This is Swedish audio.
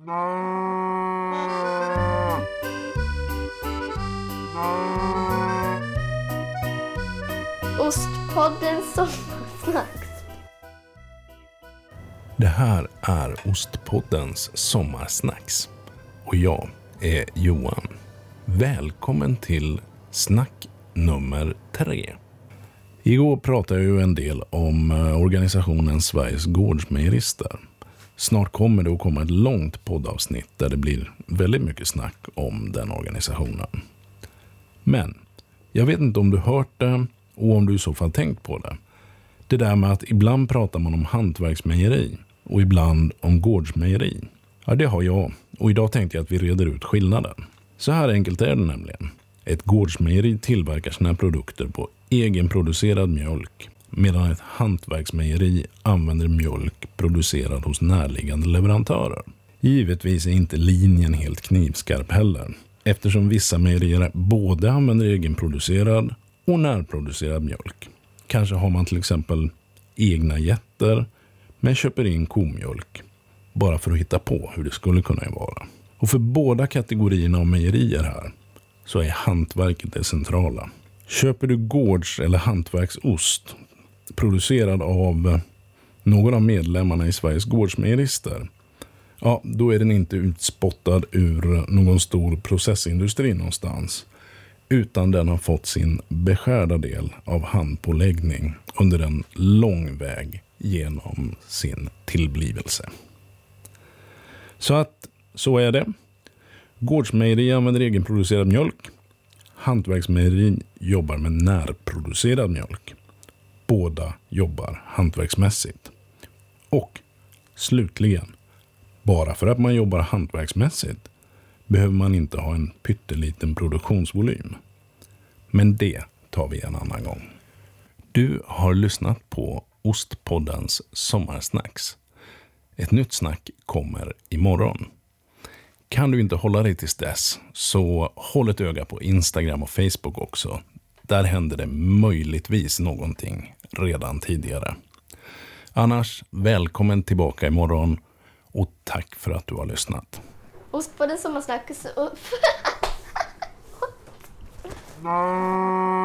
Ostpodden Sommarsnacks. Det här är Ostpoddens sommarsnacks. Och jag är Johan. Välkommen till snack nummer tre. Igår pratade jag ju en del om eh, organisationen Sveriges Gårdsmejerister. Snart kommer det att komma ett långt poddavsnitt där det blir väldigt mycket snack om den organisationen. Men jag vet inte om du hört det och om du i så fall tänkt på det. Det där med att ibland pratar man om hantverksmejeri och ibland om gårdsmejeri. Ja, det har jag. Och idag tänkte jag att vi reder ut skillnaden. Så här enkelt är det nämligen. Ett gårdsmejeri tillverkar sina produkter på egenproducerad mjölk medan ett hantverksmejeri använder mjölk producerad hos närliggande leverantörer. Givetvis är inte linjen helt knivskarp heller eftersom vissa mejerier både använder egenproducerad och närproducerad mjölk. Kanske har man till exempel egna getter men köper in komjölk bara för att hitta på hur det skulle kunna vara. Och för båda kategorierna av mejerier här så är hantverket det centrala. Köper du gårds eller hantverksost producerad av eh, någon av medlemmarna i Sveriges gårdsmejerister ja, då är den inte utspottad ur någon stor processindustri någonstans. Utan den har fått sin beskärda del av handpåläggning under en lång väg genom sin tillblivelse. Så att så är det. Gårdsmejeri använder egenproducerad mjölk. Hantverksmejeri jobbar med närproducerad mjölk. Båda jobbar hantverksmässigt. Och slutligen, bara för att man jobbar hantverksmässigt behöver man inte ha en pytteliten produktionsvolym. Men det tar vi en annan gång. Du har lyssnat på Ostpoddens sommarsnacks. Ett nytt snack kommer imorgon. Kan du inte hålla dig tills dess, så håll ett öga på Instagram och Facebook också. Där händer det möjligtvis någonting redan tidigare. Annars, välkommen tillbaka imorgon och tack för att du har lyssnat. Ostpodden Sommarsnacks. och-